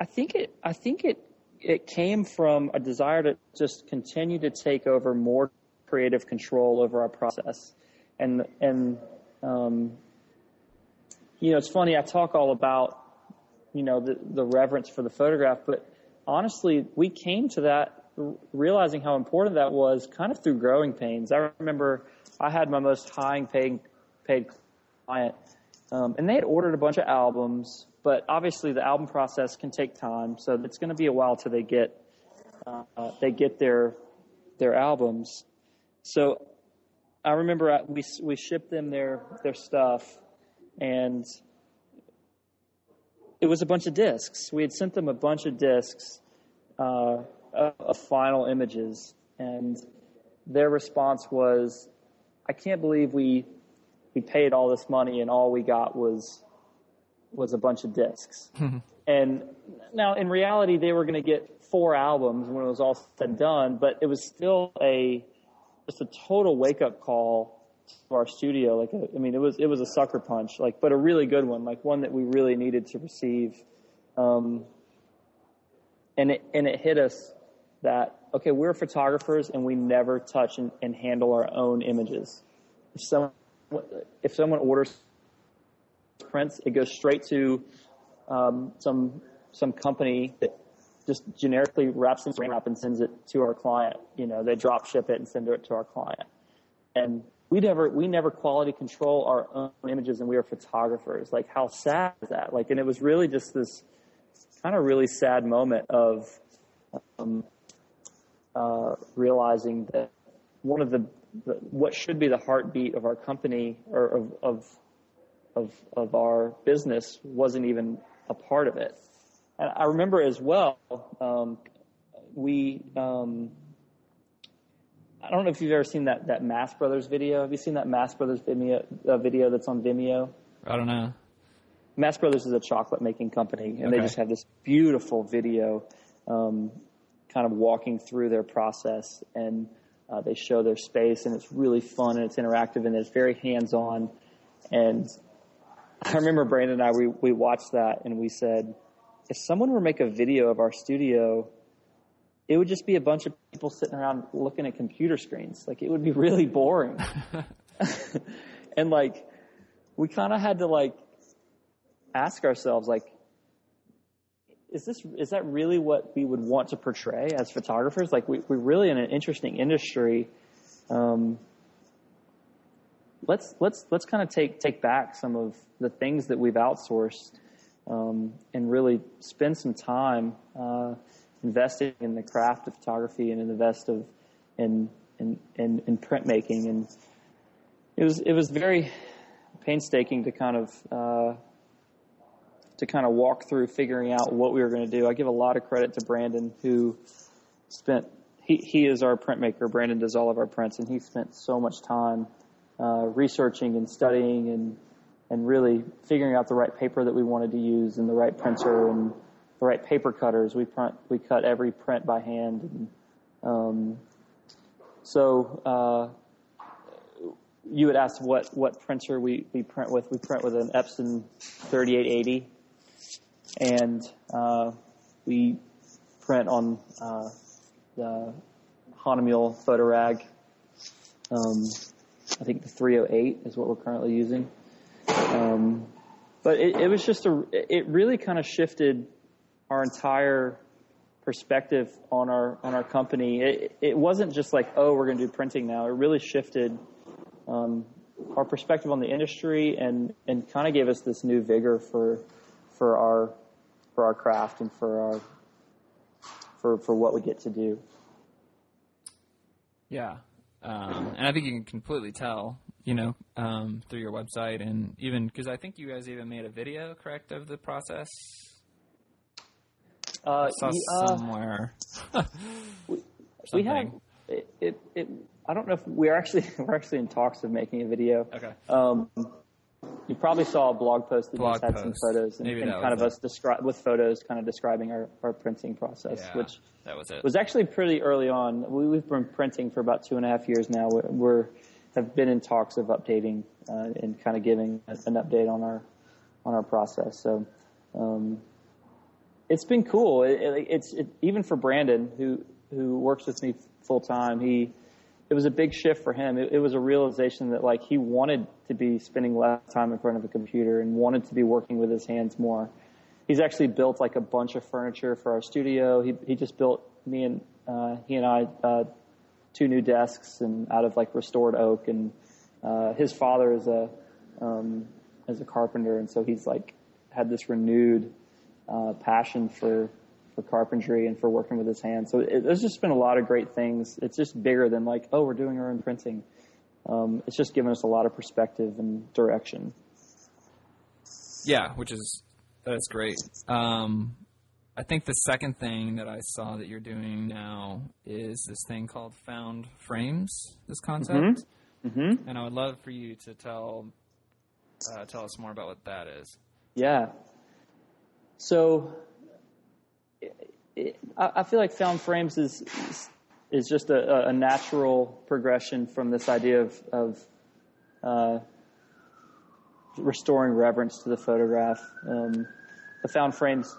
I think it. I think it. It came from a desire to just continue to take over more creative control over our process, and and um, you know, it's funny. I talk all about you know the the reverence for the photograph, but honestly, we came to that realizing how important that was kind of through growing pains. I remember I had my most high paying paid client um, and they had ordered a bunch of albums, but obviously the album process can take time, so it's going to be a while till they get uh, they get their their albums. So I remember we we shipped them their their stuff, and it was a bunch of discs. We had sent them a bunch of discs uh, of final images, and their response was, "I can't believe we we paid all this money and all we got was was a bunch of discs. and now in reality they were going to get four albums when it was all said and done, but it was still a just a total wake up call to our studio. Like, a, I mean, it was it was a sucker punch, like, but a really good one, like one that we really needed to receive. Um, and it and it hit us that okay, we're photographers and we never touch and, and handle our own images. If someone if someone orders prints, it goes straight to um, some some company that just generically wraps in wrap and sends it to our client. You know, they drop ship it and send it to our client. And we never we never quality control our own images, and we are photographers. Like, how sad is that? Like, and it was really just this kind of really sad moment of um, uh, realizing that one of the, the, what should be the heartbeat of our company or of, of of of our business wasn't even a part of it. And I remember as well, um, we, um, I don't know if you've ever seen that, that Mast Brothers video. Have you seen that Mast Brothers Vimeo, uh, video that's on Vimeo? I don't know. Mast Brothers is a chocolate making company, and okay. they just have this beautiful video, um, kind of walking through their process, and uh, they show their space, and it's really fun and it's interactive and it's very hands on. And I remember Brandon and I we we watched that and we said, if someone were to make a video of our studio, it would just be a bunch of people sitting around looking at computer screens. Like it would be really boring. and like we kind of had to like ask ourselves like is this is that really what we would want to portray as photographers? Like we, we're really in an interesting industry. Um, let's let's let's kind of take take back some of the things that we've outsourced um, and really spend some time uh, investing in the craft of photography and in the invest of in in, in, in printmaking and it was it was very painstaking to kind of uh, to kind of walk through figuring out what we were going to do. I give a lot of credit to Brandon who spent he he is our printmaker. Brandon does all of our prints and he spent so much time uh, researching and studying and and really figuring out the right paper that we wanted to use and the right printer and the right paper cutters. We print, we cut every print by hand. And, um, so, uh, you had asked what, what printer we, we print with. We print with an Epson 3880 and, uh, we print on, uh, the Hahnemühle Photorag. Um, I think the 308 is what we're currently using. Um, but it, it was just a, it really kind of shifted our entire perspective on our on our company. It, it wasn't just like, oh, we're going to do printing now. It really shifted um, our perspective on the industry and and kind of gave us this new vigor for for our for our craft and for our for for what we get to do. Yeah, um, and I think you can completely tell you know, um, through your website and even because I think you guys even made a video, correct, of the process. Uh, saw somewhere. we, we, have it, it, it, I don't know if we're actually we're actually in talks of making a video. Okay. Um, you probably saw a blog post that blog just had post. some photos and, and kind of it. us describe with photos, kind of describing our, our printing process, yeah, which that was it. Was actually pretty early on. We, have been printing for about two and a half years now. We're, we're have been in talks of updating uh, and kind of giving an update on our on our process. So um, it's been cool. It, it, it's it, even for Brandon, who who works with me full time. He it was a big shift for him. It, was a realization that like he wanted to be spending less time in front of a computer and wanted to be working with his hands more. He's actually built like a bunch of furniture for our studio. He he just built me and uh, he and I uh, two new desks and out of like restored oak. And uh, his father is a um, is a carpenter, and so he's like had this renewed uh, passion for for carpentry and for working with his hands. So it, there's just been a lot of great things. It's just bigger than like, oh, we're doing our own printing. Um, it's just given us a lot of perspective and direction. Yeah, which is that's great. Um, I think the second thing that I saw that you're doing now is this thing called found frames. This concept, mm-hmm. Mm-hmm. and I would love for you to tell uh, tell us more about what that is. Yeah. So, it, it, I feel like found frames is is just a, a natural progression from this idea of, of uh, restoring reverence to the photograph. Um, the found frames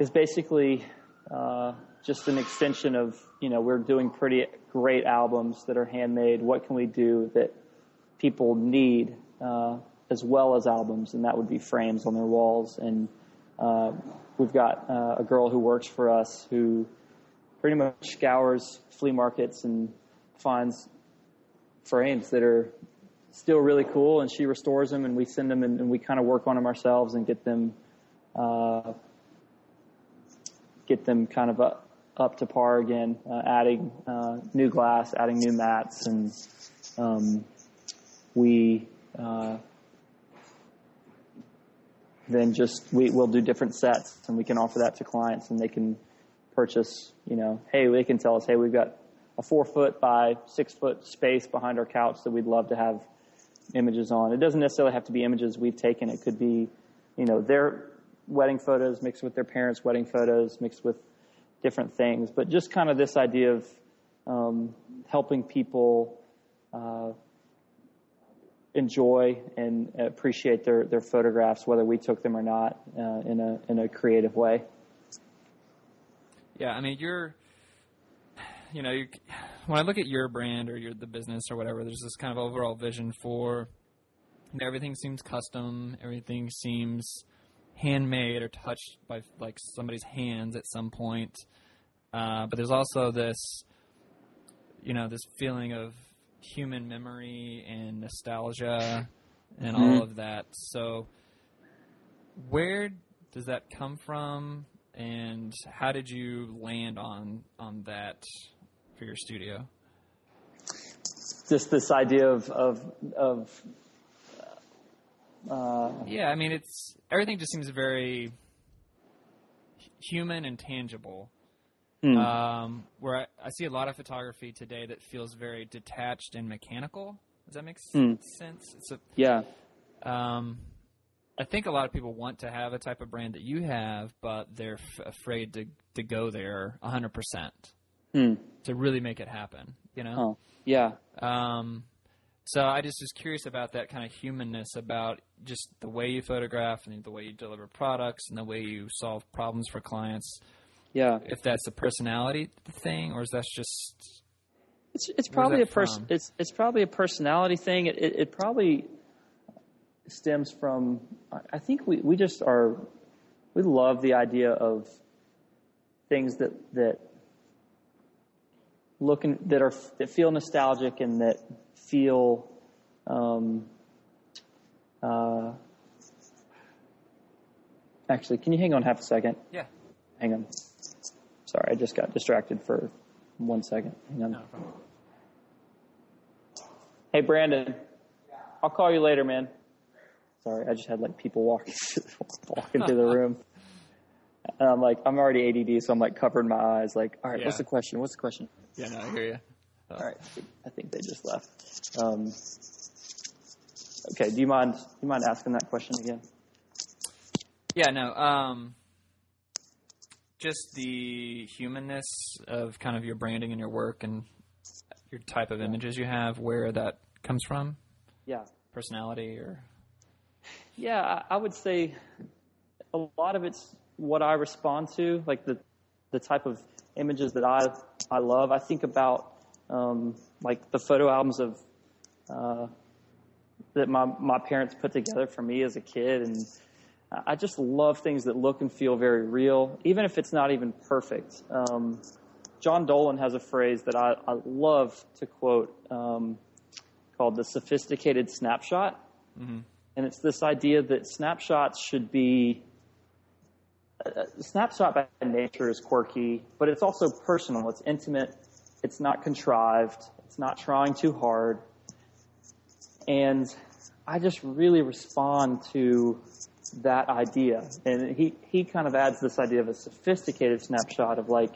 is basically uh, just an extension of you know we're doing pretty great albums that are handmade. What can we do that people need uh, as well as albums, and that would be frames on their walls. And uh, we've got uh, a girl who works for us who pretty much scours flea markets and finds frames that are still really cool, and she restores them, and we send them, and, and we kind of work on them ourselves and get them uh, get them kind of up, up to par again, uh, adding uh, new glass, adding new mats, and um, we uh, then just we will do different sets, and we can offer that to clients, and they can purchase. You know, hey, they can tell us, hey, we've got a four foot by six foot space behind our couch that we'd love to have images on. It doesn't necessarily have to be images we've taken. It could be, you know, their wedding photos mixed with their parents' wedding photos mixed with different things. But just kind of this idea of um, helping people uh, enjoy and appreciate their, their photographs, whether we took them or not, uh, in a in a creative way. Yeah, I mean, you're, you know, you when I look at your brand or your the business or whatever, there's this kind of overall vision for everything seems custom, everything seems handmade or touched by like somebody's hands at some point. Uh, but there's also this, you know, this feeling of human memory and nostalgia and mm-hmm. all of that. So, where does that come from, and how did you land on on that for your studio? Just this idea of of of. Uh, yeah, I mean, it's everything just seems very human and tangible. Mm. Um, where I, I, see a lot of photography today that feels very detached and mechanical. Does that make mm. sense? It's a, yeah. Um, I think a lot of people want to have a type of brand that you have, but they're f- afraid to to go there 100% mm. to really make it happen. You know? Oh, yeah. Um, so I just was curious about that kind of humanness about just the way you photograph and the way you deliver products and the way you solve problems for clients. Yeah. If that's a personality thing, or is that just? It's it's probably a person. It's it's probably a personality thing. It, it, it probably stems from. I think we we just are. We love the idea of things that that looking that are that feel nostalgic and that feel um, uh, actually can you hang on half a second? Yeah. Hang on. Sorry i just got distracted for one second. Hang on. No hey brandon. I'll call you later man. Sorry i just had like people walking walking to the room. And i'm like i'm already add so i'm like covering my eyes like all right yeah. what's the question? What's the question? Yeah, no, I hear you. All right, I think they just left. Um, okay, do you mind? Do you mind asking that question again? Yeah, no. Um, just the humanness of kind of your branding and your work and your type of images you have, where that comes from. Yeah. Personality or. Yeah, I, I would say a lot of it's what I respond to, like the the type of images that I I love. I think about um, like the photo albums of uh, that my my parents put together for me as a kid, and I just love things that look and feel very real, even if it's not even perfect. Um, John Dolan has a phrase that I, I love to quote um, called the sophisticated snapshot. Mm-hmm. And it's this idea that snapshots should be a snapshot by nature is quirky, but it's also personal. It's intimate. It's not contrived. It's not trying too hard. And I just really respond to that idea. And he, he kind of adds this idea of a sophisticated snapshot of like,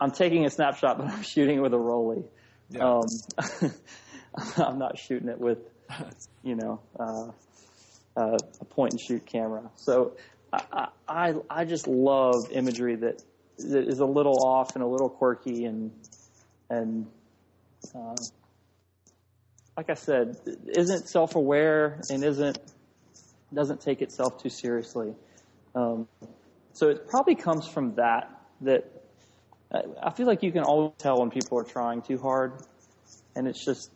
I'm taking a snapshot, but I'm shooting it with a Rollei. Yeah. Um, I'm not shooting it with, you know, uh, uh, a point and shoot camera. So I, I, I just love imagery that is a little off and a little quirky and and uh, like I said, isn't self-aware and isn't doesn't take itself too seriously. Um, so it probably comes from that. That I feel like you can always tell when people are trying too hard, and it's just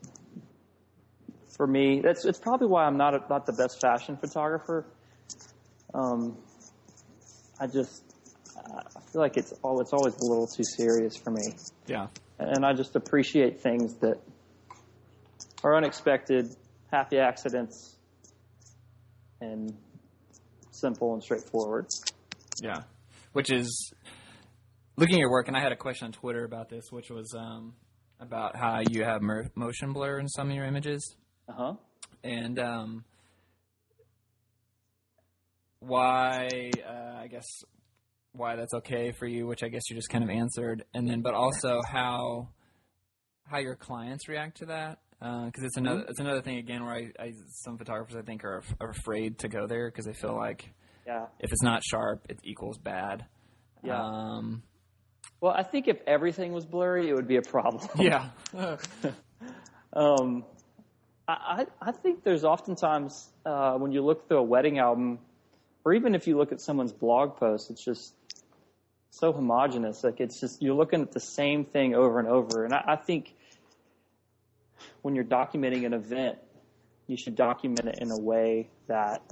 for me. That's it's probably why I'm not a, not the best fashion photographer. Um, I just I feel like it's all it's always a little too serious for me. Yeah. And I just appreciate things that are unexpected, happy accidents, and simple and straightforward. Yeah. Which is looking at your work, and I had a question on Twitter about this, which was um, about how you have mer- motion blur in some of your images, Uh huh. and um, why uh, I guess why that's okay for you, which I guess you just kind of answered, and then but also how how your clients react to that because it's another it's another thing again where I, I some photographers I think are, are afraid to go there because they feel like Yeah. if it's not sharp it equals bad. Yeah. Um, Well, I think if everything was blurry, it would be a problem. yeah. Um, I, I I think there's oftentimes uh, when you look through a wedding album, or even if you look at someone's blog post, it's just so homogenous. Like it's just you're looking at the same thing over and over. And I, I think when you're documenting an event, you should document it in a way that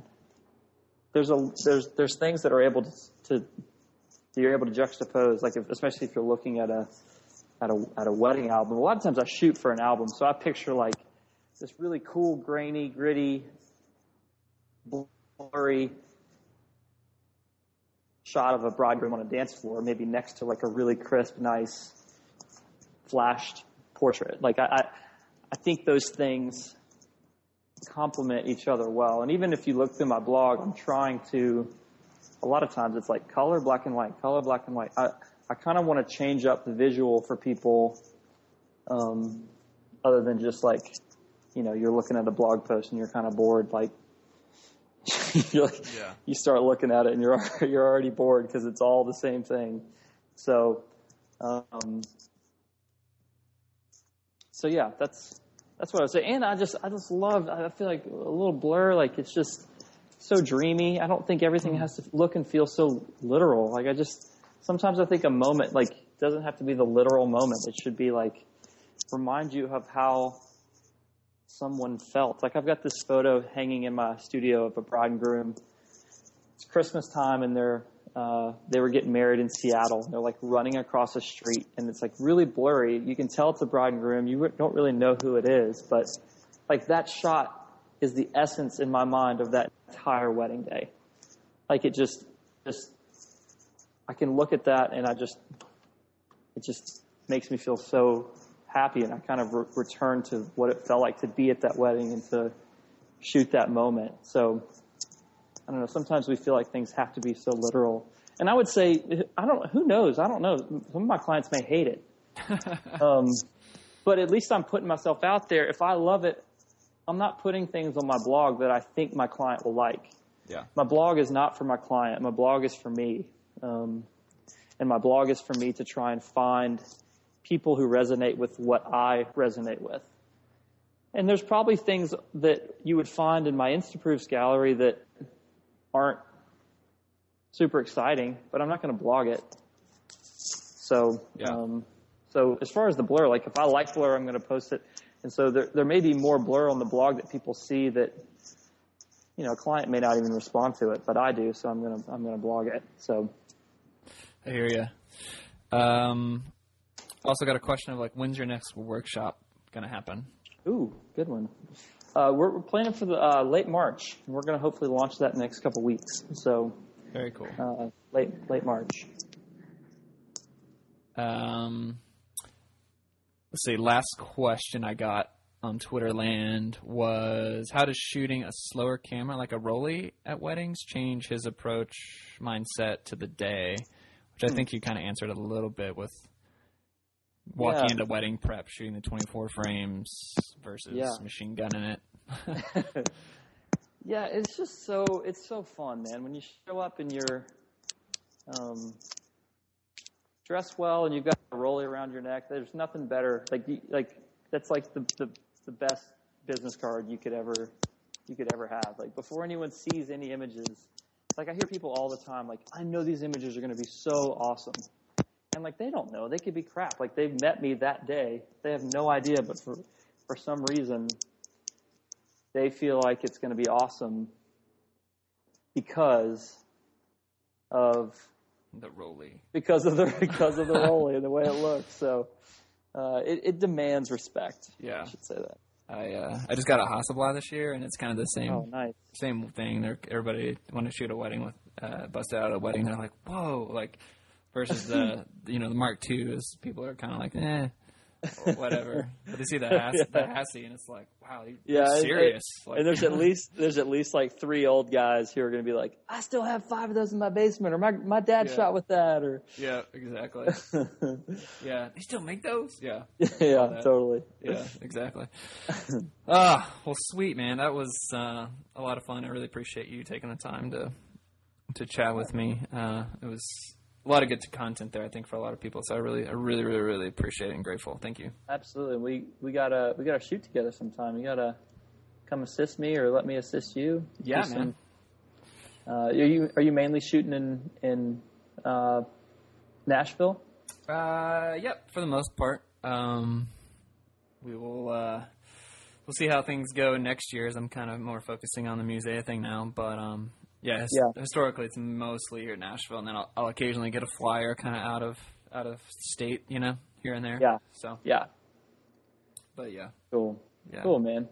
there's a there's there's things that are able to, to you're able to juxtapose. Like if, especially if you're looking at a at a at a wedding album. A lot of times I shoot for an album, so I picture like this really cool, grainy, gritty, blurry shot of a bridegroom on a dance floor, maybe next to like a really crisp, nice, flashed portrait. Like I, I, I think those things complement each other well. And even if you look through my blog, I'm trying to. A lot of times it's like color, black and white, color, black and white. I, I kind of want to change up the visual for people, um, other than just like, you know, you're looking at a blog post and you're kind of bored. Like, you're like, Yeah. you start looking at it and you're you're already bored because it's all the same thing. So, um, so yeah, that's that's what I would say. And I just I just love. I feel like a little blur. Like it's just so dreamy. I don't think everything has to look and feel so literal. Like I just sometimes I think a moment like doesn't have to be the literal moment. It should be like remind you of how someone felt. Like I've got this photo hanging in my studio of a bride and groom. It's Christmas time and they're uh, they were getting married in Seattle. They're like running across a street and it's like really blurry. You can tell it's a bride and groom. You don't really know who it is, but like that shot is the essence in my mind of that entire wedding day. Like it just, just, I can look at that and I just, it just makes me feel so happy and I kind of re- return to what it felt like to be at that wedding and to shoot that moment. So I don't know. Sometimes we feel like things have to be so literal. And I would say, I don't, who knows? I don't know. Some of my clients may hate it. um, but at least I'm putting myself out there. If I love it, I'm not putting things on my blog that I think my client will like. Yeah. My blog is not for my client. My blog is for me. Um, and my blog is for me to try and find people who resonate with what I resonate with. And there's probably things that you would find in my Instaproofs gallery that aren't super exciting, but I'm not going to blog it. So, Yeah. um, so as far as the blur, like if I like blur, I'm going to post it. And so there, there may be more blur on the blog that people see that, you know, a client may not even respond to it, but I do. So I'm going to, I'm going to blog it. So I hear you. Um, also got a question of like, when's your next workshop gonna happen? Ooh, good one. Uh, we're, we're planning for the uh, late March, and we're going to hopefully launch that next couple weeks. So Very cool. uh, late late March. Um, let's see. Last question I got on Twitter land was how does shooting a slower camera like a Rollei at weddings change his approach mindset to the day? Which I think you kind of answered a little bit with walking Yeah. into wedding prep, shooting the 24 frames versus Yeah. machine gunning it. Yeah, it's just so it's so fun, man. When you show up and you're um, dressed well and you've got a Rollei around your neck, there's nothing better. Like like that's like the, the the best business card you could ever you could ever have. Like before anyone sees any images, like I hear people all the time, like I know these images are going to be so awesome, like they don't know, they could be crap. Like they've met me that day, they have no idea, but for for some reason, they feel like it's going to be awesome because of The Rollei. because of the because of the Rollei and the way it looks. So uh, it, it demands respect. Yeah. I should say that. I uh, I just got a Hasselblad this year, and it's kind of the same Oh, nice. same thing. They're, everybody want to shoot a wedding with uh, busted out a wedding. They're like, whoa, like versus the you know the Mark II is people are kind of like, eh, or whatever. but they see the Hass, the Hassy, and it's like, wow, you- Yeah, you're and- serious. like, and there's at least there's at least like three old guys who are going to be like, I still have five of those in my basement, or my my dad Yeah. shot with that, or yeah, exactly. yeah, they still make those. Yeah, yeah, totally. yeah, exactly. Ah, well, sweet man, that was uh, a lot of fun. I really appreciate you taking the time to to chat with me. Uh, it was a lot of good content there, I think, for a lot of people. So I really, I really, really, really appreciate it and grateful. Thank you. Absolutely. We we gotta we gotta shoot together sometime. You gotta come assist me or let me assist you. Yeah, Do man. Uh, are you are you mainly shooting in in uh, Nashville? Uh, yep, for the most part. Um, we will. Uh, we'll see how things go next year. As I'm kind of more focusing on the musea thing now, but um, yeah, his- Yeah. historically it's mostly here in Nashville, and then I'll, I'll occasionally get a flyer kind of out of out of state, you know, here and there. Yeah. So, Yeah. but yeah, Cool. yeah. Cool, man.